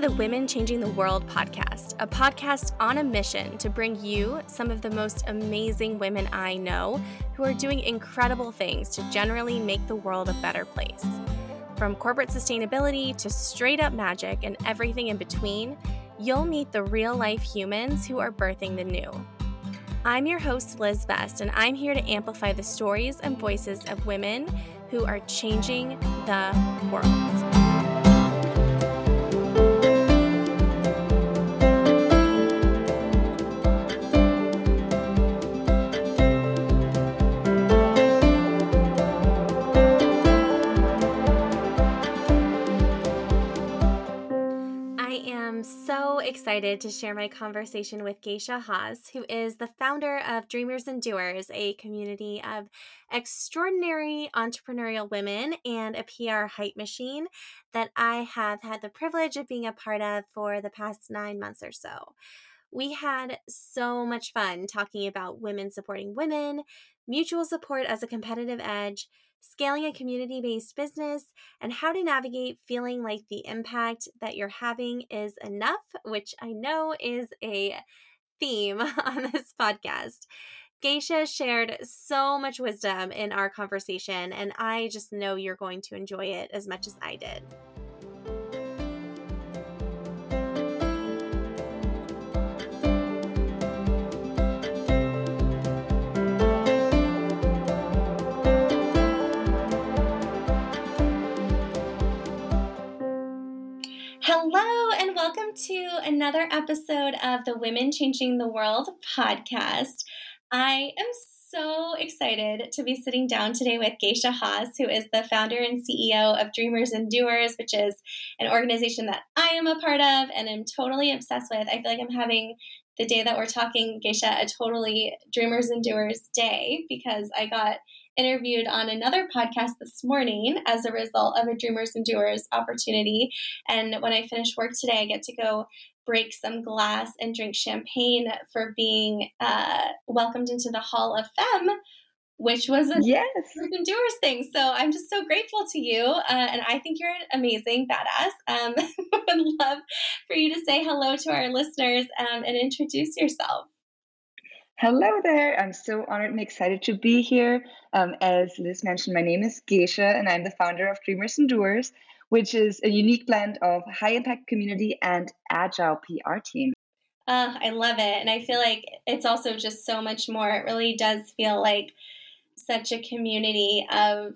the Women Changing the World podcast, a podcast on a mission to bring you some of the most amazing women I know who are doing incredible things to generally make the world a better place. From corporate sustainability to straight up magic and everything in between, you'll meet the real life humans who are birthing the new. I'm your host, Liz Best, and I'm here to amplify the stories and voices of women who are changing the world. Excited to share my conversation with Geisha Haas, who is the founder of Dreamers and Doers, a community of extraordinary entrepreneurial women and a PR hype machine that I have had the privilege of being a part of for the past nine months or so. We had so much fun talking about women supporting women, mutual support as a competitive edge scaling a community based business, and how to navigate feeling like the impact that you're having is enough, which I know is a theme on this podcast. Geisha shared so much wisdom in our conversation, and I just know you're going to enjoy it as much as I did. To another episode of the Women Changing the World podcast. I am so excited to be sitting down today with Geisha Haas, who is the founder and CEO of Dreamers and Doers, which is an organization that I am a part of and am totally obsessed with. I feel like I'm having the day that we're talking, Geisha, a totally Dreamers and Doers day because I got interviewed on another podcast this morning as a result of a Dreamers and Doers opportunity. And when I finish work today, I get to go break some glass and drink champagne for being uh, welcomed into the Hall of Femme, which was a yes. Dreamers and Doers thing. So I'm just so grateful to you. Uh, and I think you're an amazing badass. Um, would love for you to say hello to our listeners um, and introduce yourself. Hello there. I'm so honored and excited to be here. Um, as Liz mentioned, my name is Geisha, and I'm the founder of Dreamers and Doers, which is a unique blend of high impact community and agile PR team. Uh, I love it. And I feel like it's also just so much more. It really does feel like such a community of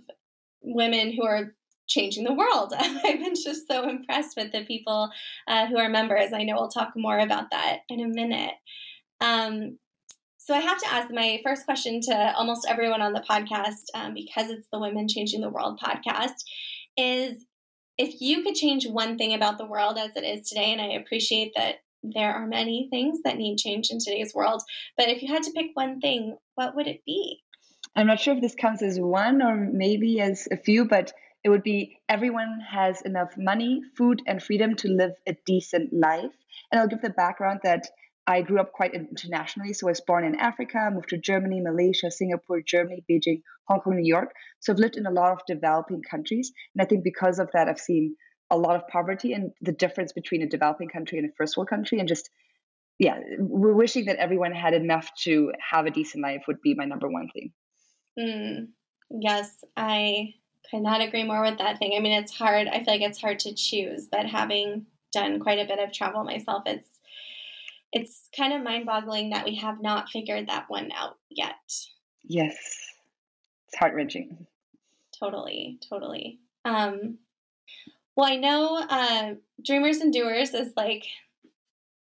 women who are changing the world. I've been just so impressed with the people uh, who are members. I know we'll talk more about that in a minute. Um, so I have to ask my first question to almost everyone on the podcast, um, because it's the Women Changing the World podcast, is if you could change one thing about the world as it is today, and I appreciate that there are many things that need change in today's world, but if you had to pick one thing, what would it be? I'm not sure if this counts as one or maybe as a few, but it would be everyone has enough money, food, and freedom to live a decent life. And I'll give the background that I grew up quite internationally. So I was born in Africa, moved to Germany, Malaysia, Singapore, Germany, Beijing, Hong Kong, New York. So I've lived in a lot of developing countries. And I think because of that, I've seen a lot of poverty and the difference between a developing country and a first world country. And just, yeah, we're wishing that everyone had enough to have a decent life would be my number one thing. Mm, yes, I could not agree more with that thing. I mean, it's hard. I feel like it's hard to choose, but having done quite a bit of travel myself, it's it's kind of mind boggling that we have not figured that one out yet. Yes. It's heart wrenching. Totally, totally. Um, well, I know uh, Dreamers and Doers is like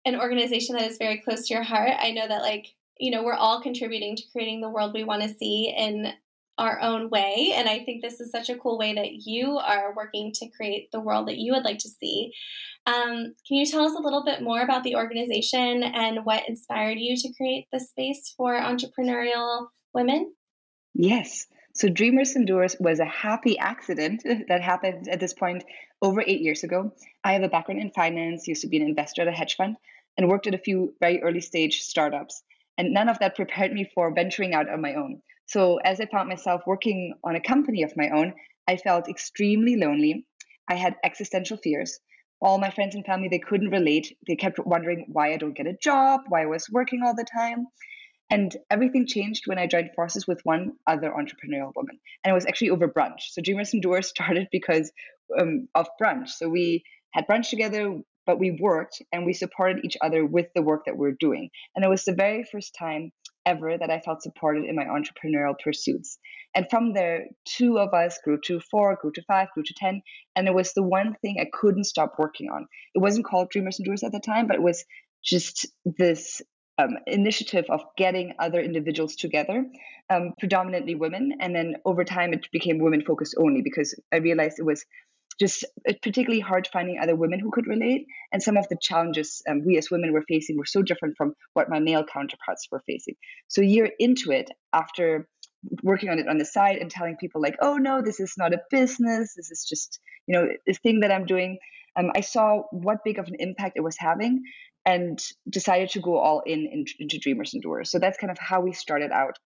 an organization that is very close to your heart. I know that, like, you know, we're all contributing to creating the world we want to see in our own way. And I think this is such a cool way that you are working to create the world that you would like to see. Um, can you tell us a little bit more about the organization and what inspired you to create the space for entrepreneurial women? Yes. So Dreamers and Doers was a happy accident that happened at this point over eight years ago. I have a background in finance, used to be an investor at a hedge fund, and worked at a few very early stage startups. And none of that prepared me for venturing out on my own. So as I found myself working on a company of my own, I felt extremely lonely. I had existential fears. all my friends and family they couldn't relate. They kept wondering why I don't get a job, why I was working all the time. And everything changed when I joined forces with one other entrepreneurial woman. And it was actually over brunch. So Dreamers and Doers started because um, of brunch. So we had brunch together, but we worked and we supported each other with the work that we we're doing. And it was the very first time ever that I felt supported in my entrepreneurial pursuits. And from there, two of us grew to four, grew to five, grew to 10. And it was the one thing I couldn't stop working on. It wasn't called Dreamers and Doers at the time, but it was just this um, initiative of getting other individuals together, um, predominantly women. And then over time, it became women focused only because I realized it was just particularly hard finding other women who could relate. And some of the challenges um, we as women were facing were so different from what my male counterparts were facing. So, a year into it, after working on it on the side and telling people, like, oh no, this is not a business, this is just, you know, this thing that I'm doing, um, I saw what big of an impact it was having and decided to go all in, in into Dreamers and Doers. So that's kind of how we started out.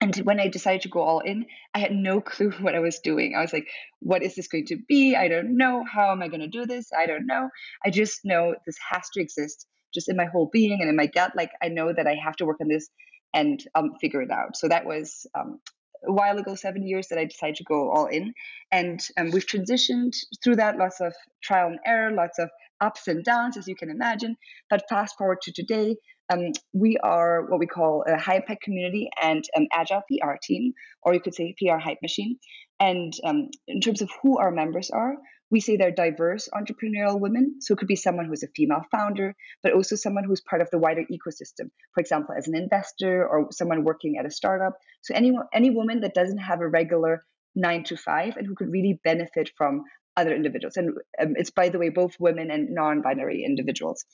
And when I decided to go all in, I had no clue what I was doing. I was like, what is this going to be? I don't know. How am I going to do this? I don't know. I just know this has to exist just in my whole being and in my gut. Like, I know that I have to work on this and um, figure it out. So that was um, a while ago, seven years, that I decided to go all in. And um, we've transitioned through that, lots of trial and error, lots of ups and downs, as you can imagine. But fast forward to today, um, we are what we call a high impact community and an agile PR team, or you could say PR hype machine. And um, in terms of who our members are, we say they're diverse entrepreneurial women. So it could be someone who's a female founder, but also someone who's part of the wider ecosystem. For example, as an investor or someone working at a startup. So any any woman that doesn't have a regular nine to five and who could really benefit from other individuals. And um, it's by the way both women and non-binary individuals.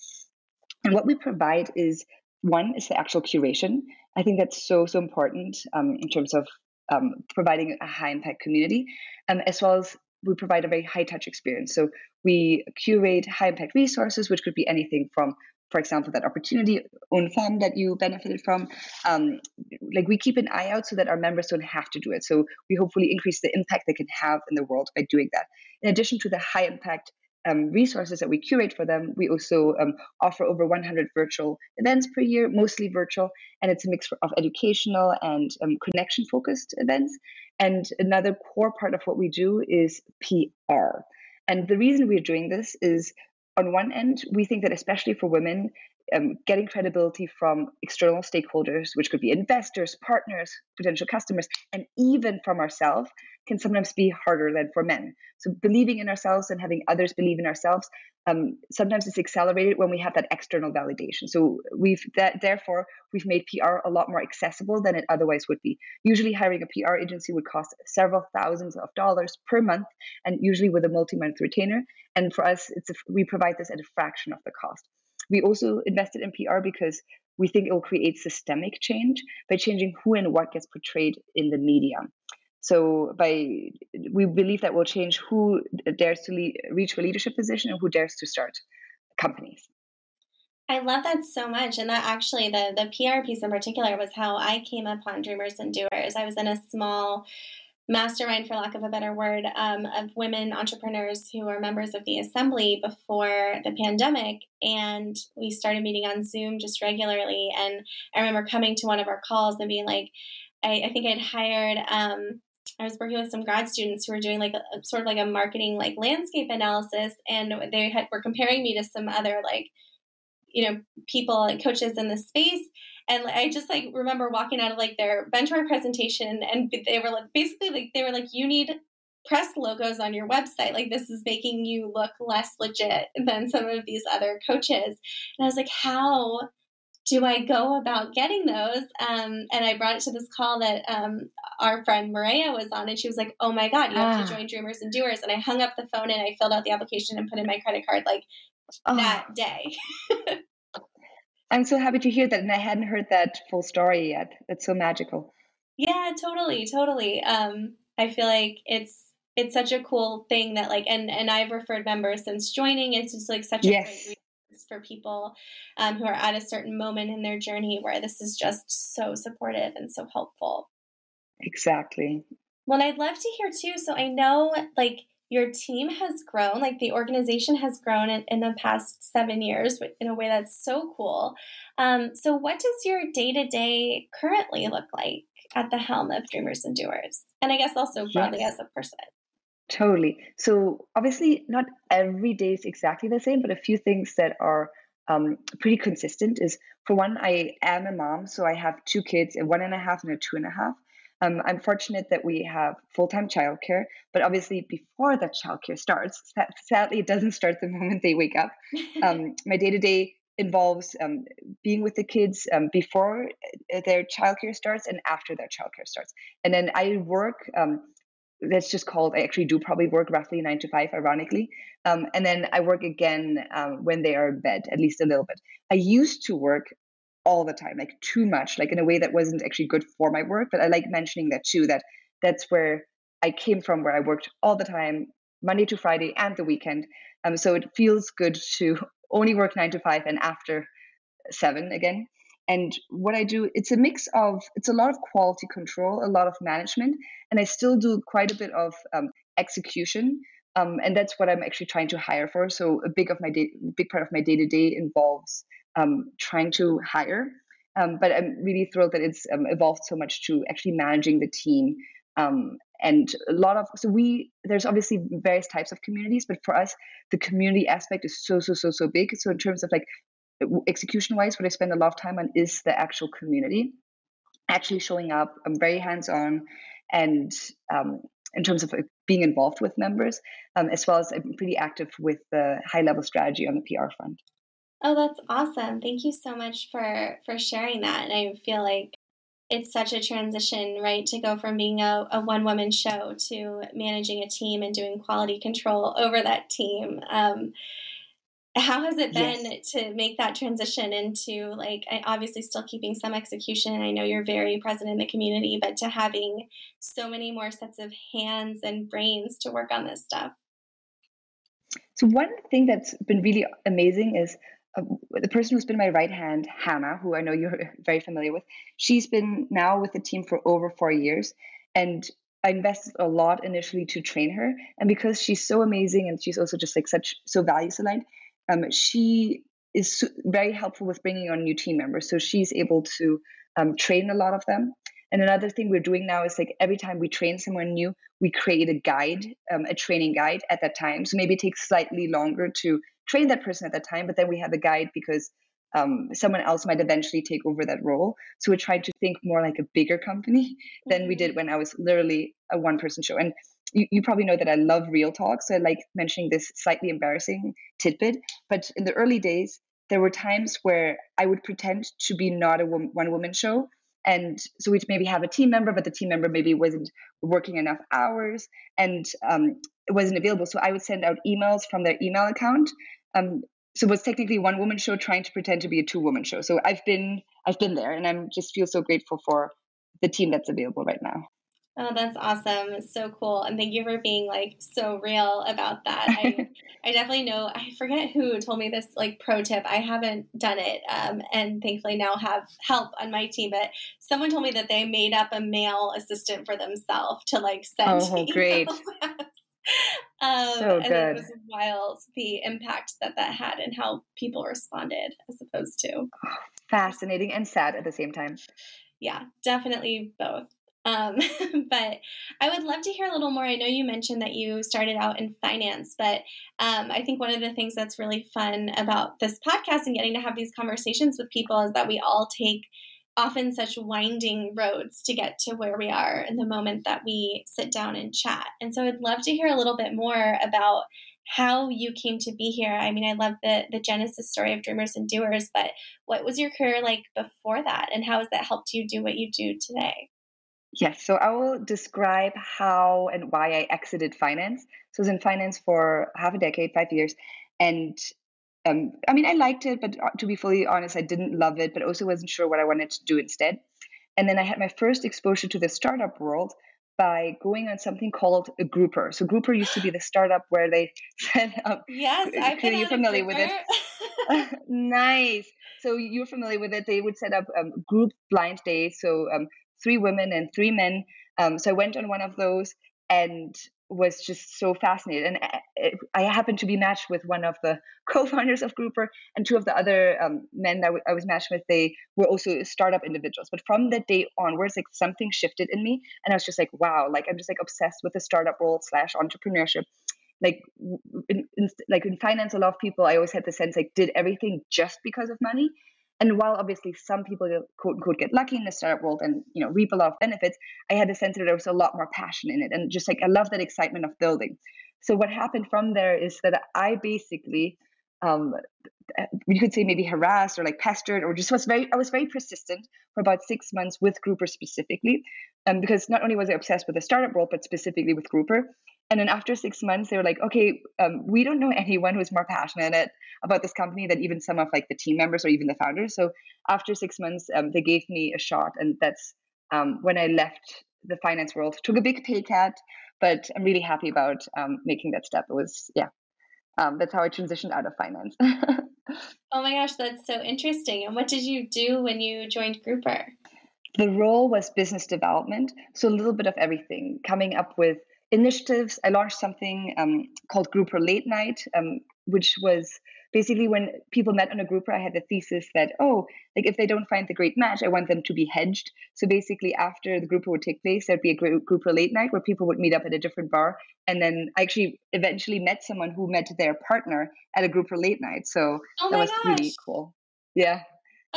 And what we provide is one is the actual curation. I think that's so so important um, in terms of um, providing a high impact community, um, as well as we provide a very high touch experience. So we curate high impact resources, which could be anything from, for example, that opportunity own fund that you benefited from. Um, like we keep an eye out so that our members don't have to do it. So we hopefully increase the impact they can have in the world by doing that. In addition to the high impact um, resources that we curate for them, we also um, offer over 100 virtual events per year, mostly virtual, and it's a mix of educational and um, connection focused events. And another core part of what we do is PR. And the reason we're doing this is on one end, we think that especially for women, um, getting credibility from external stakeholders, which could be investors, partners, potential customers, and even from ourselves, can sometimes be harder than for men. So believing in ourselves and having others believe in ourselves, um, sometimes it's accelerated when we have that external validation. So we've that therefore we've made PR a lot more accessible than it otherwise would be. Usually hiring a PR agency would cost several thousands of dollars per month, and usually with a multi-month retainer. And for us, it's a, we provide this at a fraction of the cost. We also invested in PR because we think it will create systemic change by changing who and what gets portrayed in the media. So by we believe that will change who dares to reach a leadership position and who dares to start companies. I love that so much. And that actually, the, the PR piece in particular was how I came upon Dreamers and Doers. I was in a small mastermind, for lack of a better word, um, of women entrepreneurs who are members of the assembly before the pandemic. And we started meeting on Zoom just regularly. And I remember coming to one of our calls and being like, I, I think I'd hired um, I was working with some grad students who were doing like a, sort of like a marketing like landscape analysis, and they had were comparing me to some other like you know people and coaches in the space. And I just like remember walking out of like their benchmark presentation, and they were like basically like they were like you need press logos on your website. Like this is making you look less legit than some of these other coaches. And I was like, how do I go about getting those? Um, and I brought it to this call that um, our friend Maria was on, and she was like, "Oh my God, you have to ah. join Dreamers and Doers." And I hung up the phone and I filled out the application and put in my credit card like oh. that day. I'm so happy to hear that, and I hadn't heard that full story yet. That's so magical. Yeah, totally, totally. Um, I feel like it's it's such a cool thing that like, and and I've referred members since joining. It's just like such a yes. great resource for people um, who are at a certain moment in their journey where this is just so supportive and so helpful. Exactly. Well, I'd love to hear too. So I know, like, your team has grown, like the organization has grown in, in the past seven years in a way that's so cool. Um, so, what does your day to day currently look like at the helm of Dreamers and Doers? And I guess also broadly yes. as a person. Totally. So, obviously, not every day is exactly the same, but a few things that are um, pretty consistent is for one, I am a mom, so I have two kids, a one and a half and a two and a half. Um, I'm fortunate that we have full time childcare, but obviously, before that childcare starts, sadly, it doesn't start the moment they wake up. Um, my day to day involves um, being with the kids um, before uh, their childcare starts and after their childcare starts. And then I work um, that's just called i actually do probably work roughly nine to five ironically um, and then i work again um, when they are in bed at least a little bit i used to work all the time like too much like in a way that wasn't actually good for my work but i like mentioning that too that that's where i came from where i worked all the time monday to friday and the weekend um, so it feels good to only work nine to five and after seven again and what I do, it's a mix of, it's a lot of quality control, a lot of management, and I still do quite a bit of um, execution. Um, and that's what I'm actually trying to hire for. So a big of my day, big part of my day to day involves um, trying to hire. Um, but I'm really thrilled that it's um, evolved so much to actually managing the team. Um, and a lot of so we there's obviously various types of communities, but for us the community aspect is so so so so big. So in terms of like execution wise, what I spend a lot of time on is the actual community, actually showing up. I'm very hands on, and um, in terms of being involved with members, um, as well as I'm pretty active with the high level strategy on the PR front. Oh, that's awesome! Thank you so much for for sharing that. And I feel like it's such a transition, right? To go from being a, a one woman show to managing a team and doing quality control over that team. Um, how has it been yes. to make that transition into like obviously still keeping some execution and i know you're very present in the community but to having so many more sets of hands and brains to work on this stuff so one thing that's been really amazing is uh, the person who's been my right hand hannah who i know you're very familiar with she's been now with the team for over four years and I invested a lot initially to train her, and because she's so amazing and she's also just like such so values aligned, um, she is very helpful with bringing on new team members. So she's able to um, train a lot of them. And another thing we're doing now is like every time we train someone new, we create a guide, um, a training guide at that time. So maybe it takes slightly longer to train that person at that time, but then we have a guide because um, someone else might eventually take over that role. So we're trying to think more like a bigger company than we did mm-hmm. when I was literally a one person show. And you, you probably know that I love real talk. So I like mentioning this slightly embarrassing tidbit. But in the early days, there were times where I would pretend to be not a one woman show. And so we'd maybe have a team member, but the team member maybe wasn't working enough hours and um, it wasn't available. So I would send out emails from their email account. Um, so it was technically one woman show trying to pretend to be a two woman show. So I've been I've been there, and I'm just feel so grateful for the team that's available right now. Oh, that's awesome. It's so cool. And thank you for being like so real about that. I, I definitely know, I forget who told me this like pro tip. I haven't done it. Um, and thankfully now have help on my team, but someone told me that they made up a male assistant for themselves to like send. Oh, great. um, so good. And it was wild the impact that that had and how people responded as opposed to. Fascinating and sad at the same time. Yeah, definitely both. Um, but I would love to hear a little more. I know you mentioned that you started out in finance, but um, I think one of the things that's really fun about this podcast and getting to have these conversations with people is that we all take often such winding roads to get to where we are in the moment that we sit down and chat. And so I'd love to hear a little bit more about how you came to be here. I mean, I love the the genesis story of Dreamers and Doers, but what was your career like before that and how has that helped you do what you do today? Yes, so I will describe how and why I exited finance. So I was in finance for half a decade, five years, and um, I mean, I liked it, but uh, to be fully honest, I didn't love it, but also wasn't sure what I wanted to do instead. And then I had my first exposure to the startup world by going on something called a grouper. So grouper used to be the startup where they set up. Yes, I've been you familiar with it. nice. So you're familiar with it. They would set up um, group blind days. So um, three women and three men. Um, so I went on one of those, and was just so fascinated. And uh, I happened to be matched with one of the co-founders of Grouper, and two of the other um, men that I was matched with. They were also startup individuals. But from that day onwards, like something shifted in me, and I was just like, wow, like I'm just like obsessed with the startup world slash entrepreneurship. Like in, in, like in finance, a lot of people I always had the sense like did everything just because of money, and while obviously some people quote unquote get lucky in the startup world and you know reap a lot of benefits, I had the sense that there was a lot more passion in it, and just like I love that excitement of building. So what happened from there is that I basically, um, you could say maybe harassed or like pestered or just was very I was very persistent for about six months with Grouper specifically, um, because not only was I obsessed with the startup world but specifically with Grouper, and then after six months, they were like, okay, um, we don't know anyone who's more passionate about this company than even some of like the team members or even the founders. So after six months, um, they gave me a shot, and that's um, when I left the finance world. Took a big pay cut, but I'm really happy about um, making that step. It was yeah, um, that's how I transitioned out of finance. oh my gosh, that's so interesting. And what did you do when you joined Grouper? The role was business development, so a little bit of everything, coming up with initiatives. I launched something um, called Grouper Late Night, um, which was basically when people met on a grouper, I had the thesis that, oh, like if they don't find the great match, I want them to be hedged. So basically, after the grouper would take place, there'd be a grouper late night where people would meet up at a different bar. And then I actually eventually met someone who met their partner at a grouper late night. So oh that was gosh. really cool. Yeah.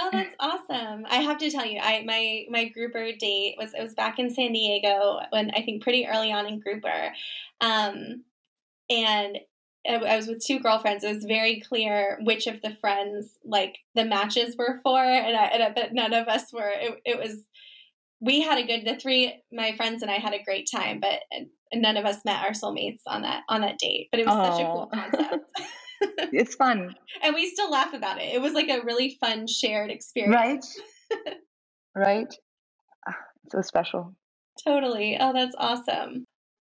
Oh, that's awesome! I have to tell you, I my my grouper date was it was back in San Diego when I think pretty early on in grouper, um, and I was with two girlfriends. It was very clear which of the friends like the matches were for, and, I, and I, but none of us were. It, it was we had a good the three my friends and I had a great time, but none of us met our soulmates on that on that date. But it was such a cool concept. it's fun. and we still laugh about it. It was like a really fun shared experience. Right. right. Ah, so special. Totally. Oh, that's awesome.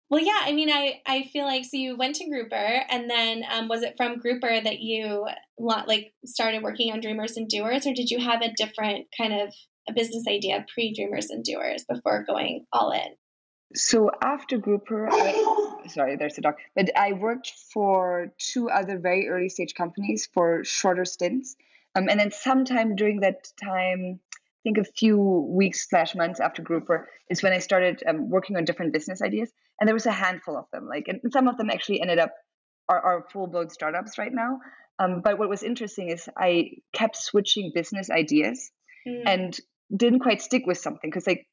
Well, yeah, I mean, I, I feel like so you went to Grouper, and then um, was it from Grouper that you like started working on Dreamers and Doers, or did you have a different kind of a business idea pre Dreamers and Doers before going all in? So after Grouper, I, sorry, there's a dog. But I worked for two other very early stage companies for shorter stints, um, and then sometime during that time, I think a few weeks slash months after Grouper is when I started um, working on different business ideas, and there was a handful of them. Like, and some of them actually ended up are, are full blown startups right now. Um, but what was interesting is I kept switching business ideas. Mm. And didn't quite stick with something because like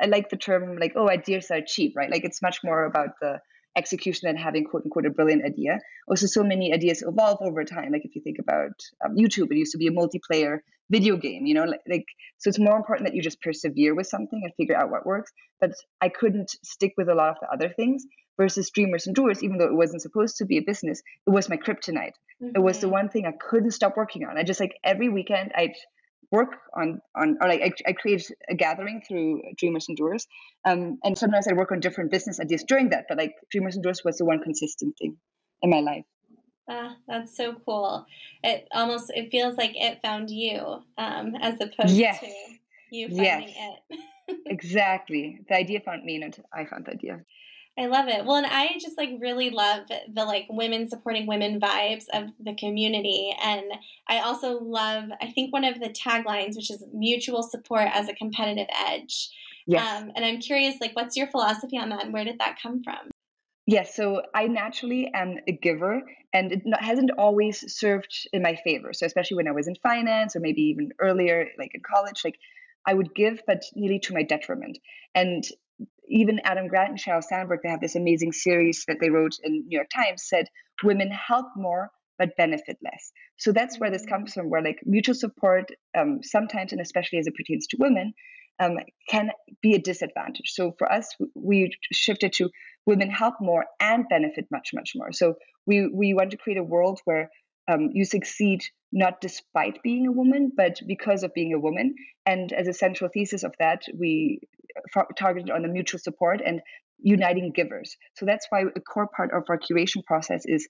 I like the term like oh ideas are cheap right? Like it's much more about the execution than having quote unquote a brilliant idea. Also so many ideas evolve over time. Like if you think about um, YouTube it used to be a multiplayer video game you know like, like so it's more important that you just persevere with something and figure out what works. But I couldn't stick with a lot of the other things versus dreamers and doers even though it wasn't supposed to be a business it was my kryptonite. Mm-hmm. it was the mm-hmm. one thing I couldn't stop working on. I just like every weekend I'd work on on or like I, I create a gathering through Dreamers and Doers, um, and sometimes I work on different business ideas during that. But like Dreamers and Doers was the one consistent thing in my life. Ah, that's so cool. It almost it feels like it found you, um, as opposed yes. to you finding yes. it. exactly. The idea found me, and I found the idea. I love it. Well, and I just like really love the like women supporting women vibes of the community. And I also love, I think one of the taglines, which is mutual support as a competitive edge. Yes. Um, and I'm curious, like, what's your philosophy on that and where did that come from? Yes, so I naturally am a giver, and it hasn't always served in my favor. So, especially when I was in finance or maybe even earlier, like in college, like I would give, but nearly to my detriment. And even Adam Grant and Sheryl Sandberg, they have this amazing series that they wrote in New York Times, said women help more but benefit less. So that's where this mm. comes from, where like mutual support, um, sometimes and especially as it pertains to women, um, can be a disadvantage. So for us, we shifted to women help more and benefit much, much more. So we we want to create a world where um, you succeed not despite being a woman, but because of being a woman. And as a central thesis of that, we targeted on the mutual support and uniting givers. So that's why a core part of our curation process is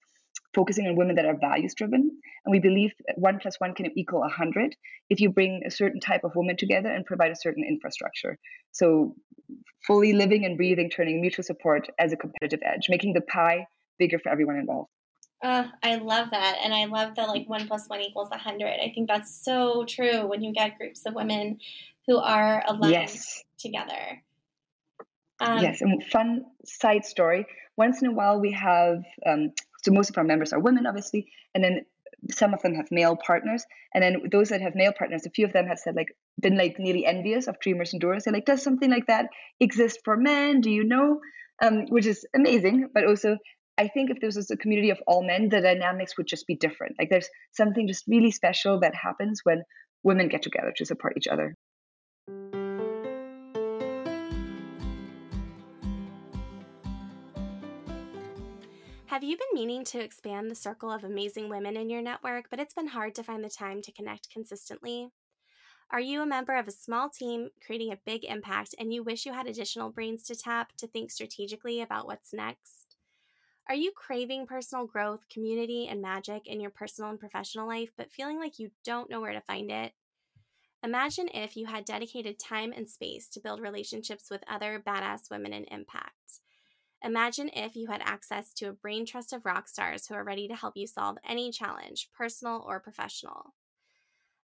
focusing on women that are values driven. And we believe one plus one can equal 100 if you bring a certain type of woman together and provide a certain infrastructure. So, fully living and breathing, turning mutual support as a competitive edge, making the pie bigger for everyone involved. Uh, I love that. And I love the like one plus one equals a hundred. I think that's so true when you get groups of women who are aligned yes. together. Um, yes, and fun side story. Once in a while, we have um, so most of our members are women, obviously, and then some of them have male partners, and then those that have male partners, a few of them have said like been like nearly envious of dreamers and doers. They're like, does something like that exist for men? Do you know? Um, which is amazing, but also I think if this was a community of all men, the dynamics would just be different. Like there's something just really special that happens when women get together to support each other. Have you been meaning to expand the circle of amazing women in your network, but it's been hard to find the time to connect consistently? Are you a member of a small team creating a big impact and you wish you had additional brains to tap to think strategically about what's next? Are you craving personal growth, community, and magic in your personal and professional life, but feeling like you don't know where to find it? Imagine if you had dedicated time and space to build relationships with other badass women in impact. Imagine if you had access to a brain trust of rock stars who are ready to help you solve any challenge, personal or professional.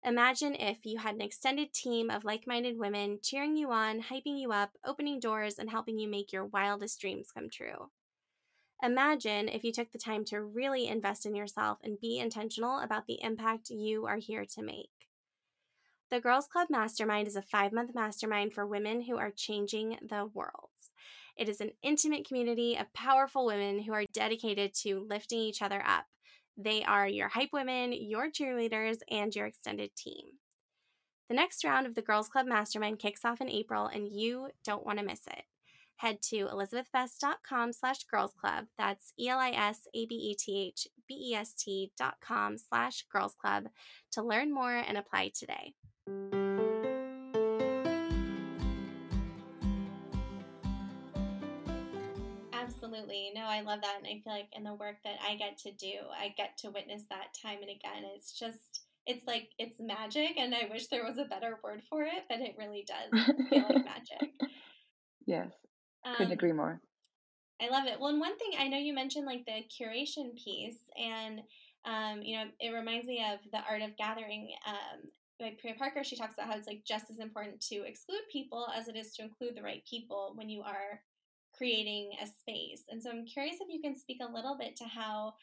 Imagine if you had an extended team of like minded women cheering you on, hyping you up, opening doors, and helping you make your wildest dreams come true. Imagine if you took the time to really invest in yourself and be intentional about the impact you are here to make. The Girls Club Mastermind is a five month mastermind for women who are changing the world. It is an intimate community of powerful women who are dedicated to lifting each other up. They are your hype women, your cheerleaders, and your extended team. The next round of the Girls Club Mastermind kicks off in April, and you don't want to miss it. Head to elisabethbest.com slash girls club. That's E-L-I-S-A-B-E-T-H-B-E-S-T dot com slash girls club to learn more and apply today. Absolutely. No, I love that. And I feel like in the work that I get to do, I get to witness that time and again. It's just, it's like, it's magic. And I wish there was a better word for it, but it really does feel like magic. Yes. Couldn't um, agree more. I love it. Well, and one thing I know you mentioned like the curation piece, and um, you know, it reminds me of the art of gathering. Um, like Priya Parker, she talks about how it's like just as important to exclude people as it is to include the right people when you are creating a space. And so I'm curious if you can speak a little bit to how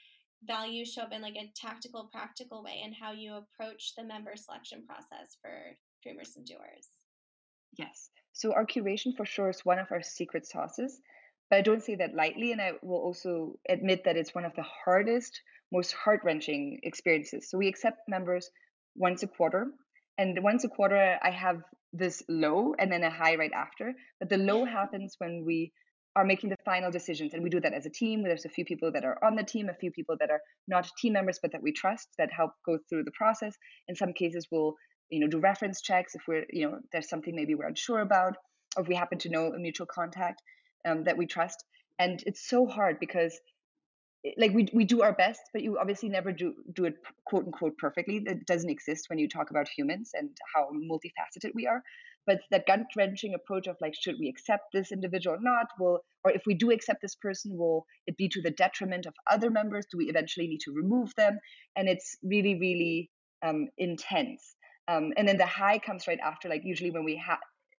values show up in like a tactical, practical way and how you approach the member selection process for Dreamers and Doers. Yes. So our curation for sure is one of our secret sauces, but I don't say that lightly. And I will also admit that it's one of the hardest, most heart wrenching experiences. So we accept members once a quarter. And once a quarter, I have this low and then a high right after. But the low happens when we are making the final decisions and we do that as a team there's a few people that are on the team a few people that are not team members but that we trust that help go through the process in some cases we'll you know do reference checks if we're you know there's something maybe we're unsure about or if we happen to know a mutual contact um, that we trust and it's so hard because like we we do our best, but you obviously never do do it quote unquote perfectly. That doesn't exist when you talk about humans and how multifaceted we are. But that gut wrenching approach of like, should we accept this individual or not? Will or if we do accept this person, will it be to the detriment of other members? Do we eventually need to remove them? And it's really really um, intense. Um, and then the high comes right after, like usually when we have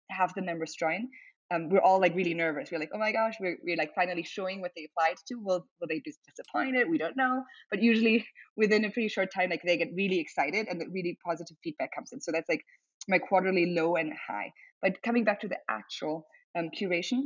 have the members join um, we're all like really nervous. We're like, oh my gosh, we're, we're like finally showing what they applied to. Will will they be disappointed? We don't know. But usually within a pretty short time, like they get really excited and the really positive feedback comes in. So that's like my quarterly low and high. But coming back to the actual um, curation,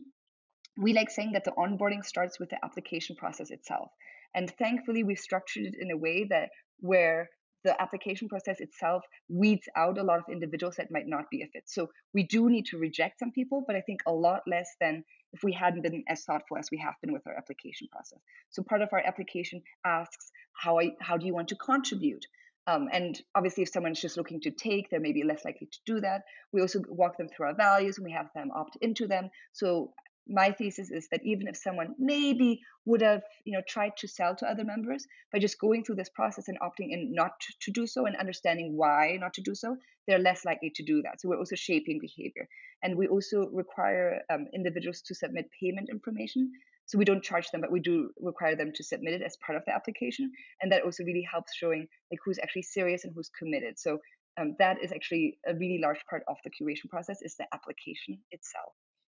we like saying that the onboarding starts with the application process itself. And thankfully, we've structured it in a way that where the application process itself weeds out a lot of individuals that might not be a fit. So we do need to reject some people, but I think a lot less than if we hadn't been as thoughtful as we have been with our application process. So part of our application asks how I, how do you want to contribute? Um, and obviously, if someone's just looking to take, they're maybe less likely to do that. We also walk them through our values and we have them opt into them. So my thesis is that even if someone maybe would have you know tried to sell to other members by just going through this process and opting in not to do so and understanding why not to do so they're less likely to do that. So we're also shaping behavior. And we also require um, individuals to submit payment information. So we don't charge them but we do require them to submit it as part of the application. And that also really helps showing like who's actually serious and who's committed. So um, that is actually a really large part of the curation process is the application itself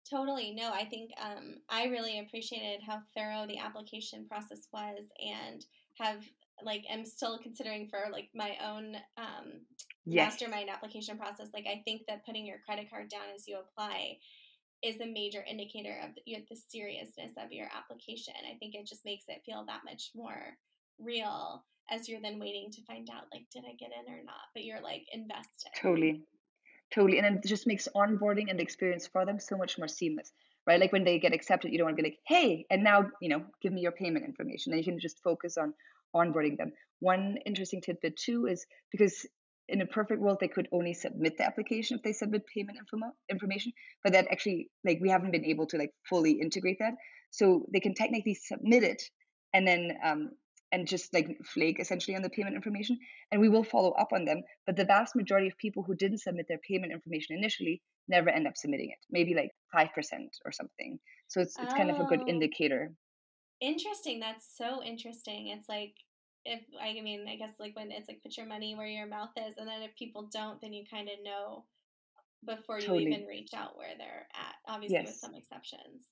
Totally. No, I think um, I really appreciated how thorough the application process was and have like I'm still considering for like my own um, yes. mastermind application process. Like I think that putting your credit card down as you apply is a major indicator of the, the seriousness of your application. I think it just makes it feel that much more real as you're then waiting to find out like did I get in or not, but you're like invested. Totally totally and it just makes onboarding and the experience for them so much more seamless right? Like when they get accepted you don't want to be like hey and now you know give me your payment information. And you can just focus on onboarding them. One interesting tidbit too is because in a perfect world they could only submit the application if they submit payment info- information but that actually like we haven't been able to like fully integrate that. So they can technically submit it and then um, and just like flake essentially on the payment information and we will follow up on them but the vast majority of people who didn't submit their payment information initially never end up submitting it maybe like 5% or something so it's, it's oh. kind of a good oh. indicator interesting that's so interesting it's like if i mean i guess like when it's like put your money where your mouth is and then if people don't then you kind of know before you totally. even reach out where they're at obviously yes. with some exceptions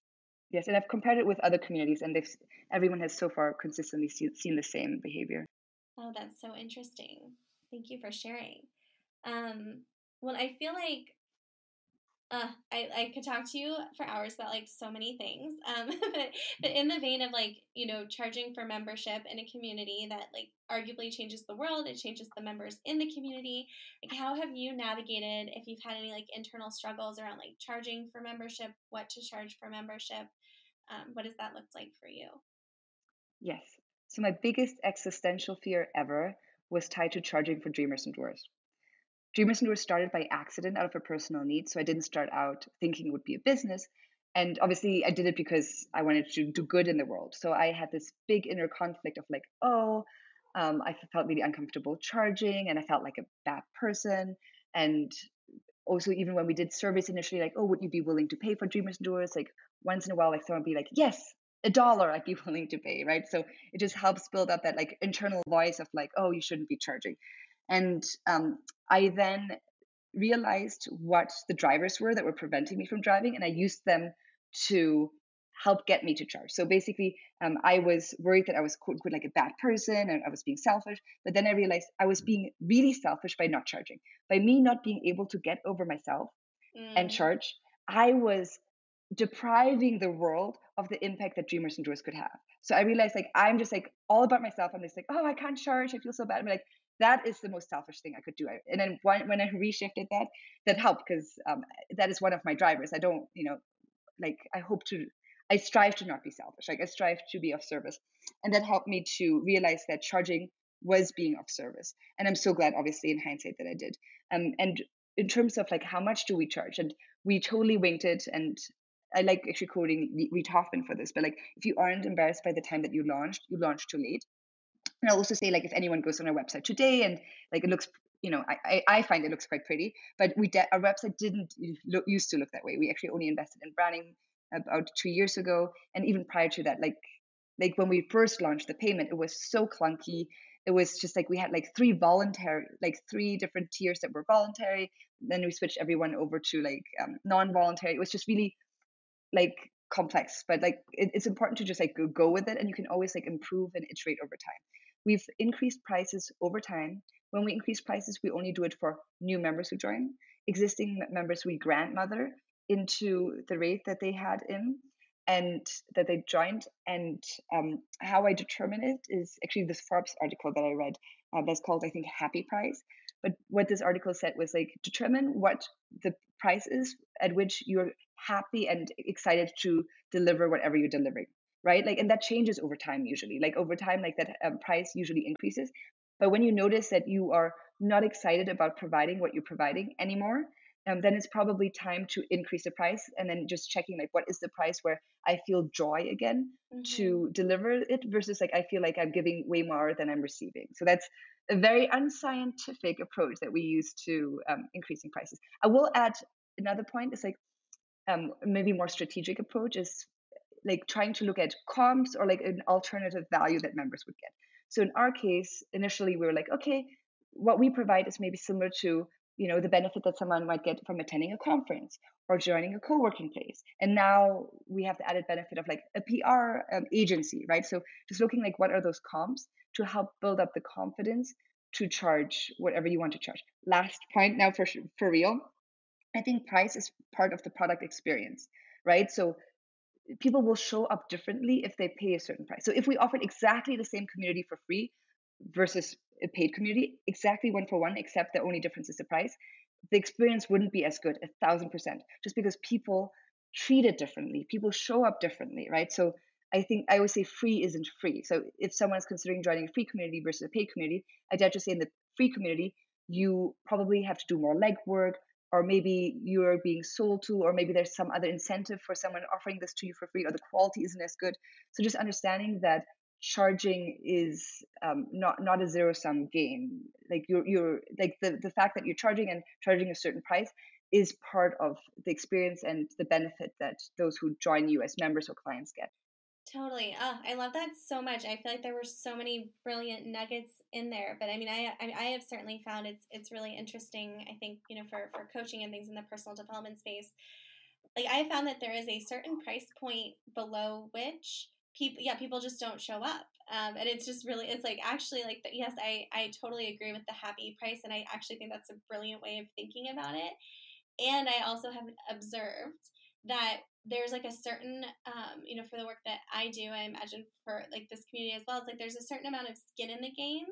Yes, and I've compared it with other communities, and they've everyone has so far consistently see, seen the same behavior. Oh, that's so interesting. Thank you for sharing. Um, well, I feel like uh, I, I could talk to you for hours about like so many things. Um, but, but in the vein of like, you know, charging for membership in a community that like arguably changes the world, it changes the members in the community. Like, how have you navigated if you've had any like internal struggles around like charging for membership, what to charge for membership? Um, what does that look like for you? Yes. So, my biggest existential fear ever was tied to charging for Dreamers and Doers. Dreamers and Doers started by accident out of a personal need. So I didn't start out thinking it would be a business. And obviously, I did it because I wanted to do good in the world. So I had this big inner conflict of like, oh, um, I felt really uncomfortable charging and I felt like a bad person. And also, even when we did surveys initially, like, oh, would you be willing to pay for Dreamers and Doers? Like, once in a while, like, someone be like, yes, a dollar I'd be willing to pay, right? So it just helps build up that like internal voice of like, oh, you shouldn't be charging. And um, I then realized what the drivers were that were preventing me from driving, and I used them to help get me to charge. So basically, um, I was worried that I was quote unquote like a bad person and I was being selfish. But then I realized I was being really selfish by not charging. By me not being able to get over myself mm. and charge, I was depriving the world of the impact that dreamers and doers could have. So I realized like I'm just like all about myself. I'm just like, oh, I can't charge. I feel so bad. I'm like, that is the most selfish thing I could do. And then when I reshifted that, that helped because um, that is one of my drivers. I don't, you know, like I hope to, I strive to not be selfish. Like I strive to be of service, and that helped me to realize that charging was being of service. And I'm so glad, obviously, in hindsight, that I did. Um, and in terms of like how much do we charge, and we totally winged it. And I like actually quoting Reid Hoffman for this, but like if you aren't embarrassed by the time that you launched, you launched too late and I'll also say like if anyone goes on our website today and like it looks you know I, I find it looks quite pretty but we de- our website didn't look, used to look that way we actually only invested in branding about two years ago and even prior to that like like when we first launched the payment it was so clunky it was just like we had like three voluntary like three different tiers that were voluntary then we switched everyone over to like um, non-voluntary it was just really like complex but like it, it's important to just like go, go with it and you can always like improve and iterate over time We've increased prices over time. When we increase prices, we only do it for new members who join. Existing members, we grandmother into the rate that they had in and that they joined. And um, how I determine it is actually this Forbes article that I read uh, that's called, I think, Happy Price. But what this article said was like determine what the price is at which you're happy and excited to deliver whatever you're delivering right like and that changes over time usually like over time like that um, price usually increases but when you notice that you are not excited about providing what you're providing anymore um, then it's probably time to increase the price and then just checking like what is the price where I feel joy again mm-hmm. to deliver it versus like I feel like I'm giving way more than I'm receiving. So that's a very unscientific approach that we use to um, increasing prices. I will add another point is like um, maybe more strategic approach is like trying to look at comps or like an alternative value that members would get. So in our case, initially we were like, okay, what we provide is maybe similar to you know the benefit that someone might get from attending a conference or joining a co-working place. And now we have the added benefit of like a pr um, agency right? So just looking like what are those comps to help build up the confidence to charge whatever you want to charge. Last point now for for real i think price is part of the product experience right? So people will show up differently if they pay a certain price. So if we offered exactly the same community for free versus a paid community exactly one for one, except the only difference is the price, the experience wouldn't be as good, a thousand percent, just because people treat it differently. People show up differently, right? So I think I always say free isn't free. So if someone's considering joining a free community versus a paid community, I dare to say in the free community, you probably have to do more legwork, or maybe you're being sold to, or maybe there's some other incentive for someone offering this to you for free, or the quality isn't as good. So just understanding that charging is um, not not a zero sum game. Like you're you're like the the fact that you're charging and charging a certain price is part of the experience and the benefit that those who join you as members or clients get. Totally. Oh, I love that so much. I feel like there were so many brilliant nuggets in there. But I mean, I I have certainly found it's it's really interesting. I think you know for for coaching and things in the personal development space, like I found that there is a certain price point below which people yeah people just don't show up. Um, and it's just really it's like actually like the, yes i i totally agree with the happy price and i actually think that's a brilliant way of thinking about it. And i also have observed that there's like a certain um, you know for the work that i do i imagine for like this community as well it's like there's a certain amount of skin in the game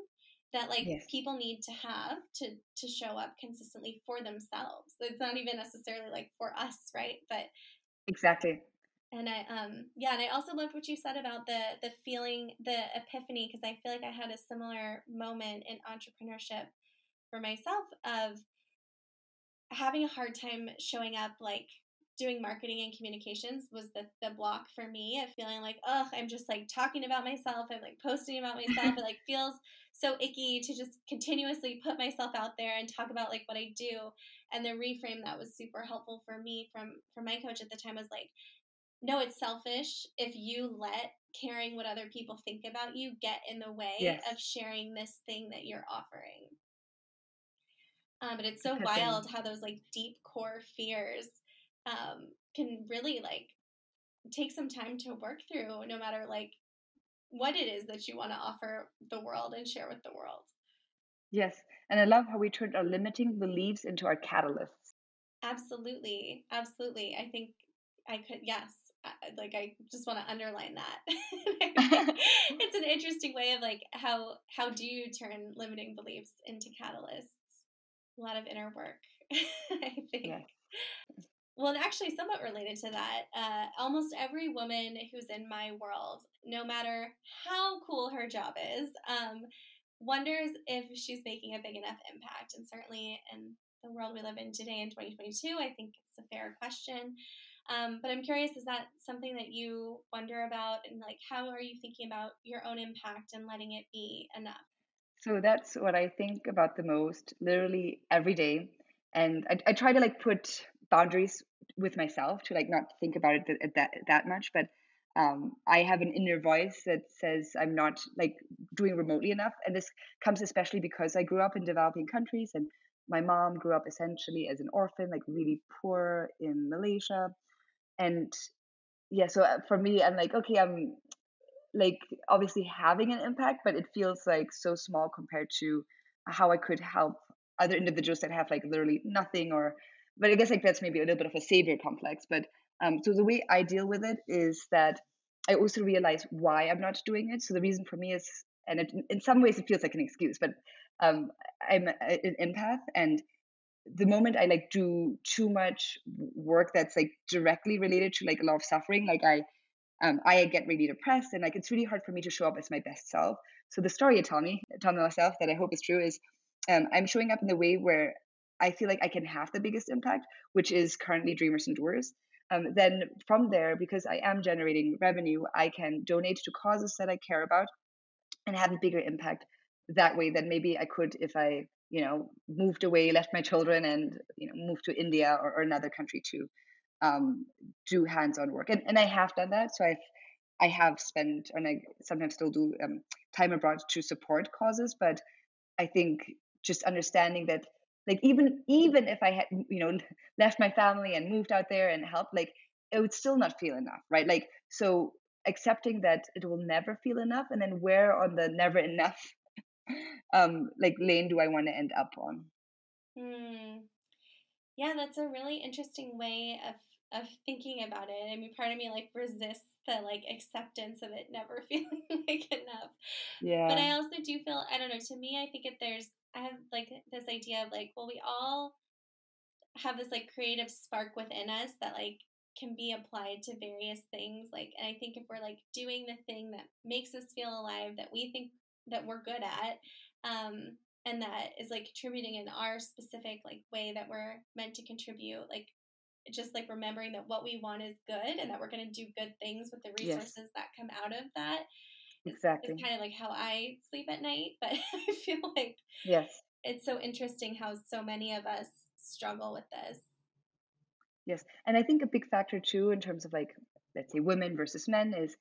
that like yes. people need to have to to show up consistently for themselves. It's not even necessarily like for us right? But exactly and I um yeah, and I also loved what you said about the the feeling the epiphany because I feel like I had a similar moment in entrepreneurship for myself of having a hard time showing up like doing marketing and communications was the, the block for me of feeling like oh i'm just like talking about myself i'm like posting about myself it like feels so icky to just continuously put myself out there and talk about like what i do. And the reframe that was super helpful for me from from my coach at the time was like no, it's selfish if you let caring what other people think about you get in the way yes. of sharing this thing that you're offering. Um, but it's so wild how those like deep core fears um, can really like take some time to work through, no matter like what it is that you want to offer the world and share with the world. Yes, and I love how we turned our limiting beliefs into our catalysts. Absolutely, absolutely. I think I could yes, like I just want to underline that. it's an interesting way of like how how do you turn limiting beliefs into catalysts? A lot of inner work, I think. Yeah. Well, and actually, somewhat related to that, uh, almost every woman who's in my world, no matter how cool her job is, um, wonders if she's making a big enough impact. And certainly in the world we live in today in 2022, I think it's a fair question. Um, but I'm curious, is that something that you wonder about? And like, how are you thinking about your own impact and letting it be enough? So that's what I think about the most, literally every day. And I, I try to like put boundaries with myself to like not think about it that that, that much. But um, I have an inner voice that says I'm not like doing remotely enough. And this comes especially because I grew up in developing countries and my mom grew up essentially as an orphan, like really poor in Malaysia and yeah so uh, for me i'm like okay i'm like obviously having an impact but it feels like so small compared to how i could help other individuals that have like literally nothing or but i guess like that's maybe a little bit of a savior complex but um so the way i deal with it is that i also realize why i'm not doing it so the reason for me is and it, in some ways it feels like an excuse but um i'm an empath and the moment I like do too much work that's like directly related to like a lot of suffering, like I um, I get really depressed and like it's really hard for me to show up as my best self. So the story I tell me, tell myself that I hope is true is um, I'm showing up in the way where I feel like I can have the biggest impact, which is currently Dreamers and Doers. Um, then from there, because I am generating revenue, I can donate to causes that I care about and have a bigger impact that way than maybe I could if I, you know, moved away, left my children, and you know, moved to India or, or another country to um, do hands-on work. And and I have done that. So I've I have spent and I sometimes still do um, time abroad to support causes, but I think just understanding that like even even if I had you know left my family and moved out there and helped, like it would still not feel enough, right? Like so accepting that it will never feel enough, and then where on the never enough um like lane do I want to end up on? Hmm. Yeah, that's a really interesting way of of thinking about it. I mean, part of me like resists the like acceptance of it never feeling like enough. Yeah. But I also do feel I don't know. To me, I think if there's I have like this idea of like, well, we all have this like creative spark within us that like can be applied to various things. Like, and I think if we're like doing the thing that makes us feel alive, that we think that we're good at, um, and that is like contributing in our specific like way that we're meant to contribute, like just like remembering that what we want is good and that we're going to do good things with the resources yes. that come out of that. Exactly. It's kind of like how I sleep at night, but I feel like yes, it's so interesting how so many of us struggle with this. Yes, and I think a big factor too, in terms of like let's say women versus men, is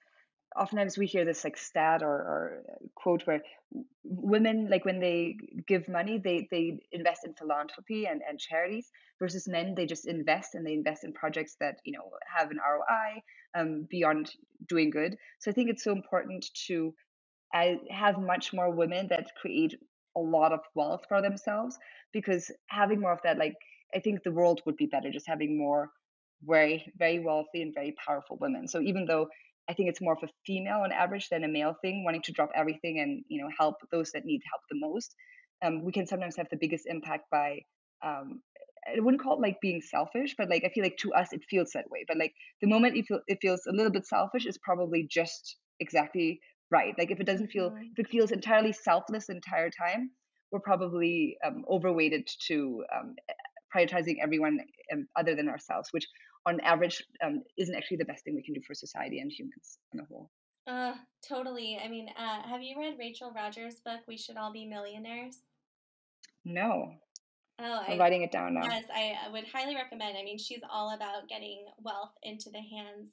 oftentimes we hear this like stat or, or quote where women like when they give money they they invest in philanthropy and, and charities versus men they just invest and they invest in projects that you know have an roi um, beyond doing good. So i think it's so important to uh, have much more women that create a lot of wealth for themselves because having more of that like i think the world would be better just having more very very wealthy and very powerful women. So even though I think it's more of a female on average than a male thing, wanting to drop everything and you know help those that need help the most. Um, we can sometimes have the biggest impact by um, I wouldn't call it like being selfish, but like I feel like to us it feels that way. But like the moment it, feel, it feels a little bit selfish is probably just exactly right. Like if it doesn't feel mm-hmm. if it feels entirely selfless the entire time, we're probably um, overweighted to um, prioritizing everyone um, other than ourselves, which on average um, isn't actually the best thing we can do for society and humans on the whole. Uh, totally. I mean, uh, have you read Rachel Rodgers' book, We Should All Be Millionaires? No. Oh, I'm I, writing it down now. Yes, I would highly recommend. I mean, she's all about getting wealth into the hands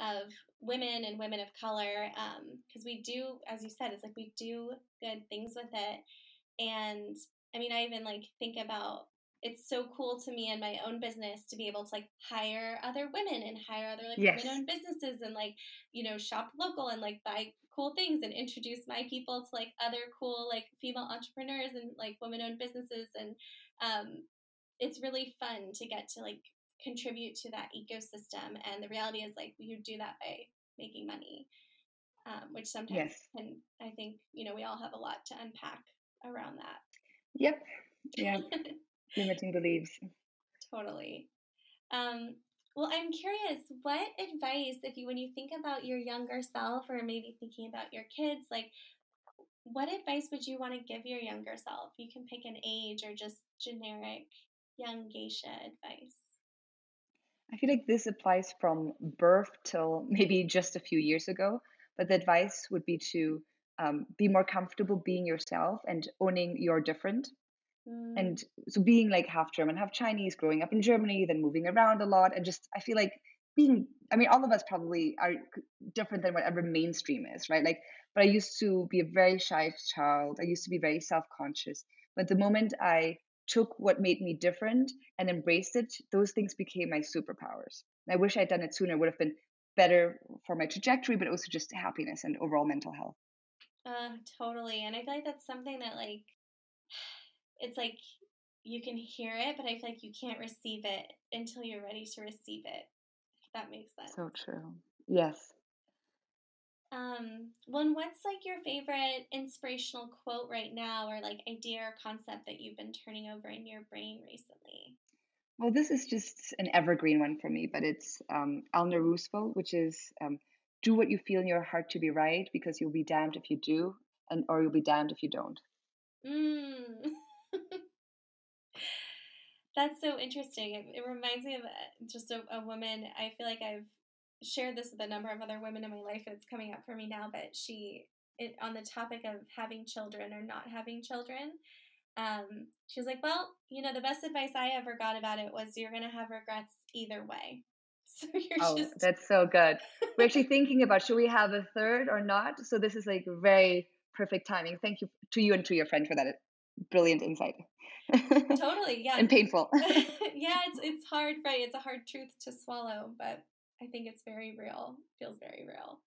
of women and women of color because um, we do, as you said, it's like we do good things with it. And I mean, I even like think about it's so cool to me and my own business to be able to like hire other women and hire other like yes. women owned businesses and like you know shop local and like buy cool things and introduce my people to like other cool like female entrepreneurs and like women owned businesses and um, it's really fun to get to like contribute to that ecosystem and the reality is like you do that by making money um, which sometimes yes. can i think you know we all have a lot to unpack around that yep yeah limiting beliefs. Totally. Um, well, I'm curious, what advice, if you, when you think about your younger self or maybe thinking about your kids, like, what advice would you want to give your younger self? You can pick an age or just generic young Gesche advice. I feel like this applies from birth till maybe just a few years ago. But the advice would be to um, be more comfortable being yourself and owning your different Mm. And so being like half German, half Chinese, growing up in Germany, then moving around a lot, and just I feel like being I mean, all of us probably are different than whatever mainstream is, right? Like, but I used to be a very shy child. I used to be very self conscious. But the moment I took what made me different and embraced it, those things became my superpowers. And I wish I'd done it sooner. It would have been better for my trajectory, but also just happiness and overall mental health. Uh, totally. And I feel like that's something that like it's like you can hear it, but I feel like you can't receive it until you're ready to receive it. If that makes sense. So true. Yes. Um, well, what's like your favorite inspirational quote right now, or like idea or concept that you've been turning over in your brain recently? Well, this is just an evergreen one for me, but it's um, Eleanor Roosevelt, which is um, do what you feel in your heart to be right because you'll be damned if you do, and or you'll be damned if you don't. Mm. That's so interesting. It, it reminds me of uh, just a, a woman. I feel like I've shared this with a number of other women in my life. It's coming up for me now, but she, it, on the topic of having children or not having children, um, she was like, "Well, you know, the best advice I ever got about it was you're going to have regrets either way." So you're oh, just that's so good. We're actually thinking about should we have a third or not. So this is like very perfect timing. Thank you to you and to your friend for that brilliant insight. totally, yeah, and painful. yeah, it's it's hard, right? It's a hard truth to swallow, but I think it's very real. Feels very real.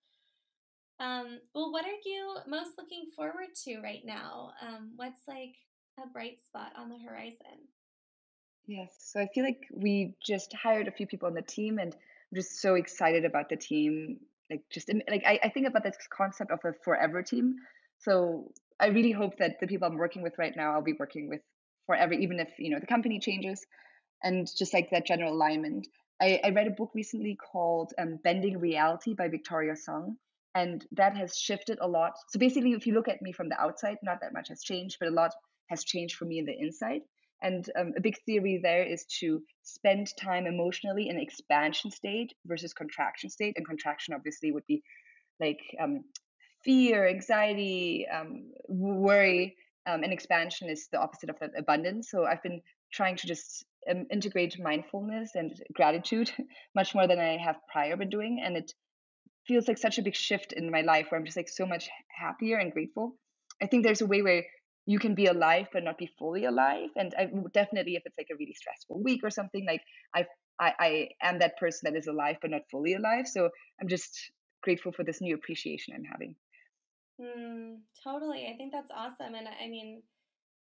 Um, well, what are you most looking forward to right now? Um, what's like a bright spot on the horizon? Yes. So I feel like we just hired a few people on the team and I'm just so excited about the team. Like just like I, I think about this concept of a forever team. So I really hope that the people I'm working with right now, I'll be working with forever, even if you know the company changes, and just like that general alignment. I, I read a book recently called um, Bending Reality by Victoria Song, and that has shifted a lot. So basically, if you look at me from the outside, not that much has changed, but a lot has changed for me in the inside. And um, a big theory there is to spend time emotionally in expansion state versus contraction state. And contraction obviously would be like um, fear, anxiety, um, worry. Um, and expansion is the opposite of that abundance. So I've been trying to just um, integrate mindfulness and gratitude much more than I have prior been doing. And it feels like such a big shift in my life where I'm just like so much happier and grateful. I think there's a way where you can be alive but not be fully alive and i definitely if it's like a really stressful week or something like i i, I am that person that is alive but not fully alive so i'm just grateful for this new appreciation i'm having mm, totally i think that's awesome and i mean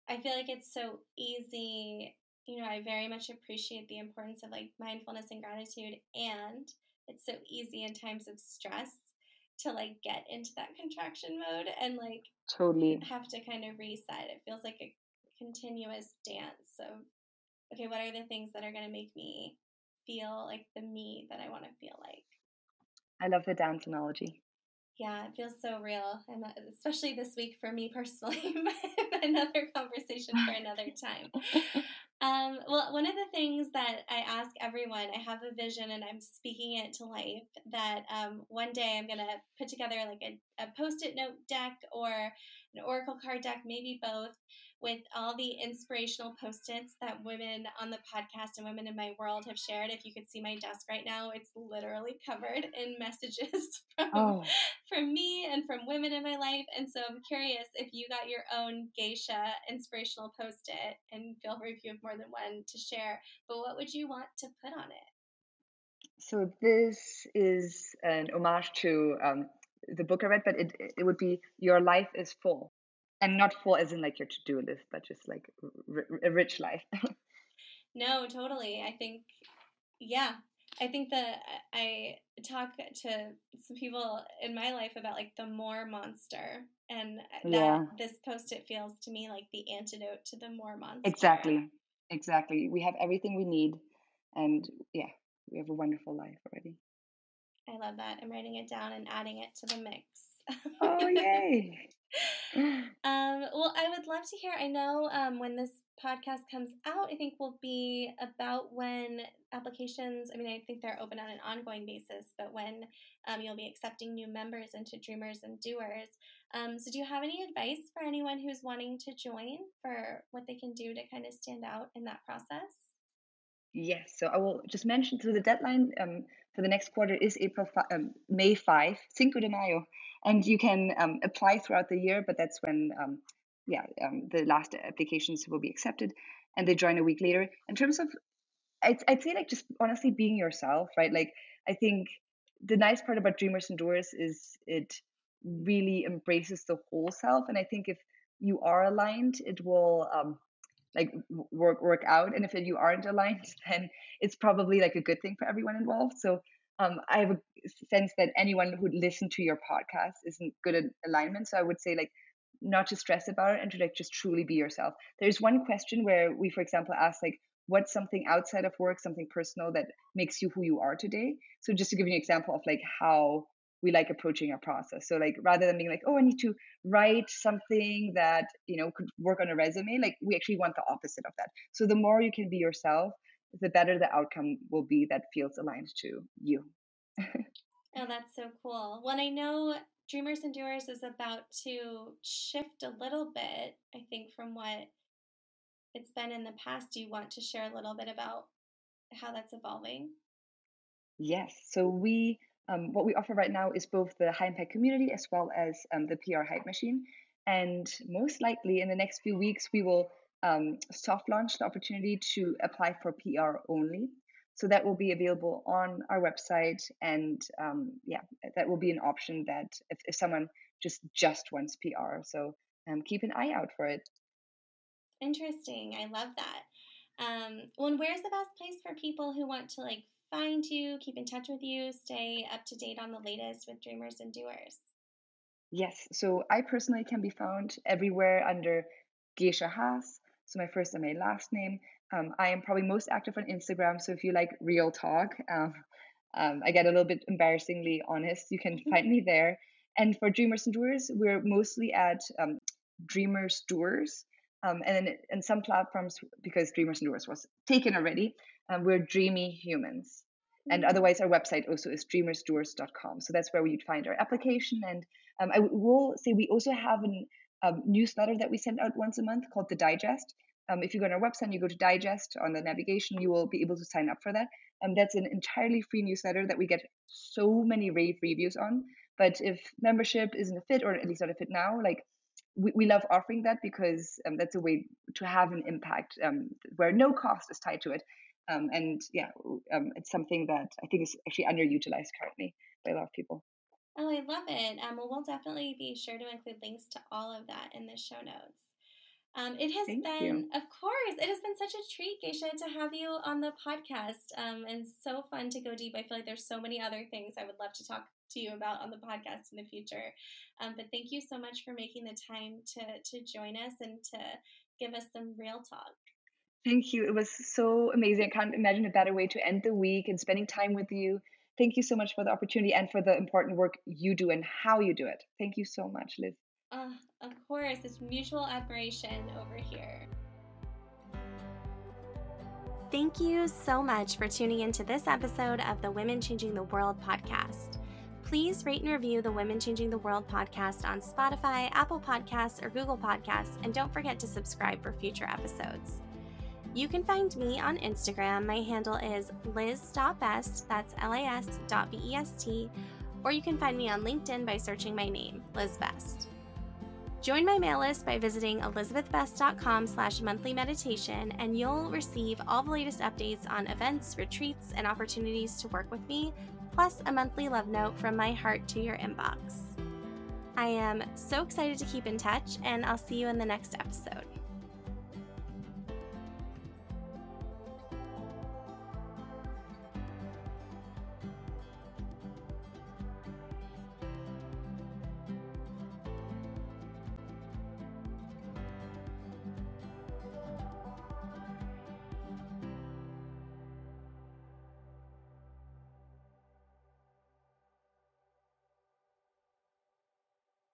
i feel like it's so easy you know i very much appreciate the importance of like mindfulness and gratitude and it's so easy in times of stress to like get into that contraction mode and like totally have to kind of reset. It feels like a continuous dance of okay, what are the things that are going to make me feel like the me that I want to feel like? I love the dance analogy. Yeah, it feels so real, and uh, especially this week for me personally. but another conversation for another time. Um, well, one of the things that I ask everyone, I have a vision and I'm speaking it to life that um, one day I'm going to put together like a, a post it note deck or an oracle card deck, maybe both, with all the inspirational post-its that women on the podcast and women in my world have shared. If you could see my desk right now, it's literally covered in messages from oh. from me and from women in my life. And so I'm curious if you got your own Gesche inspirational post-it and feel free if you have more than one to share. But what would you want to put on it? So this is an homage to um, the book I read, but it it would be "Your life is full." and not full as in like your to-do list but just like r- a rich life. No totally. I think yeah. I think that uh, i talk to some people in my life about like the more monster and that yeah. this post-it feels to me like the antidote to the more monster. Exactly. Exactly. We have everything we need and yeah we have a wonderful life already i love that i'm writing it down and adding it to the mix oh yay um, well, I would love to hear. I know um, when this podcast comes out, I think will be about when applications. I mean, I think they're open on an ongoing basis, but when um, you'll be accepting new members into Dreamers and Doers. Um, so, do you have any advice for anyone who's wanting to join for what they can do to kind of stand out in that process? Yes. So I will just mention. So the deadline um, for the next quarter is April, um, May five, Cinco de Mayo. And you can um, apply throughout the year but that's when um, yeah um, the last applications will be accepted and they join a week later. In terms of I'd, I'd say like just honestly being yourself right? Like i think the nice part about dreamers and doers is it really embraces the whole self. And i think if you are aligned it will um like work work out and if you aren't aligned then it's probably like a good thing for everyone involved so um, I have a sense that anyone who'd listen to your podcast isn't good at alignment. So I would say like not to stress about it and to like just truly be yourself. There's one question where we, for example, ask like, what's something outside of work, something personal that makes you who you are today? So just to give you an example of like how we like approaching our process. So like rather than being like, oh, I need to write something that you know could work on a resume, like we actually want the opposite of that. So the more you can be yourself, the better the outcome will be that feels aligned to you. oh, that's so cool. Well, I know Dreamers and Doers is about to shift a little bit, I think, from what it's been in the past. Do you want to share a little bit about how that's evolving? Yes. So we um, what we offer right now is both the high impact community as well as um, the PR hype machine. And most likely in the next few weeks, we will um, soft launch the opportunity to apply for PR only. So that will be available on our website, and um, yeah, that will be an option that if, if someone just just wants PR. So um, keep an eye out for it. Interesting. I love that. Um, well, and where's the best place for people who want to like find you, keep in touch with you, stay up to date on the latest with Dreamers and Doers? Yes. So I personally can be found everywhere under Gesche Haas. So my first and my last name. Um, I am probably most active on Instagram. So if you like real talk, um, um, I get a little bit embarrassingly honest. You can find me there. And for Dreamers and Doers, we're mostly at um, Dreamers Doers. Um, and then in some platforms, because Dreamers and Doers was taken already, um, we're Dreamy Humans. And mm-hmm. otherwise, our website also is dreamersdoers.com. So that's where you'd find our application. And um, I will say we also have a um, newsletter that we send out once a month called the Digest. Um, if you go on our website and you go to Digest on the navigation, you will be able to sign up for that. Um, that's an entirely free newsletter that we get so many rave reviews on. But if membership isn't a fit, or at least not a fit now, like we, we love offering that because um, that's a way to have an impact um, where no cost is tied to it. Um, and yeah, um, it's something that I think is actually underutilized currently by a lot of people. Oh, I love it. Um, well, we'll definitely be sure to include links to all of that in the show notes. Um, it has Thank been, you. of course, it has been such a treat, Gesche, to have you on the podcast, um, and so fun to go deep. I feel like there's so many other things I would love to talk to you about on the podcast in the future. Um, but thank you so much for making the time to to join us and to give us some real talk. Thank you. It was so amazing. I can't imagine a better way to end the week and spending time with you. Thank you so much for the opportunity and for the important work you do and how you do it. Thank you so much, Liz. Uh, of course, it's mutual admiration over here. Thank you so much for tuning into this episode of the Women Changing the World podcast. Please rate and review the Women Changing the World podcast on Spotify, Apple Podcasts, or Google Podcasts, and don't forget to subscribe for future episodes. You can find me on Instagram. My handle is liz.best, that's L A S dot B E S T, or you can find me on LinkedIn by searching my name, Liz Best. Join my mail list by visiting elisabethbest.com slash monthly meditation, and you'll receive all the latest updates on events, retreats, and opportunities to work with me, plus a monthly love note from my heart to your inbox. I am so excited to keep in touch, and I'll see you in the next episode.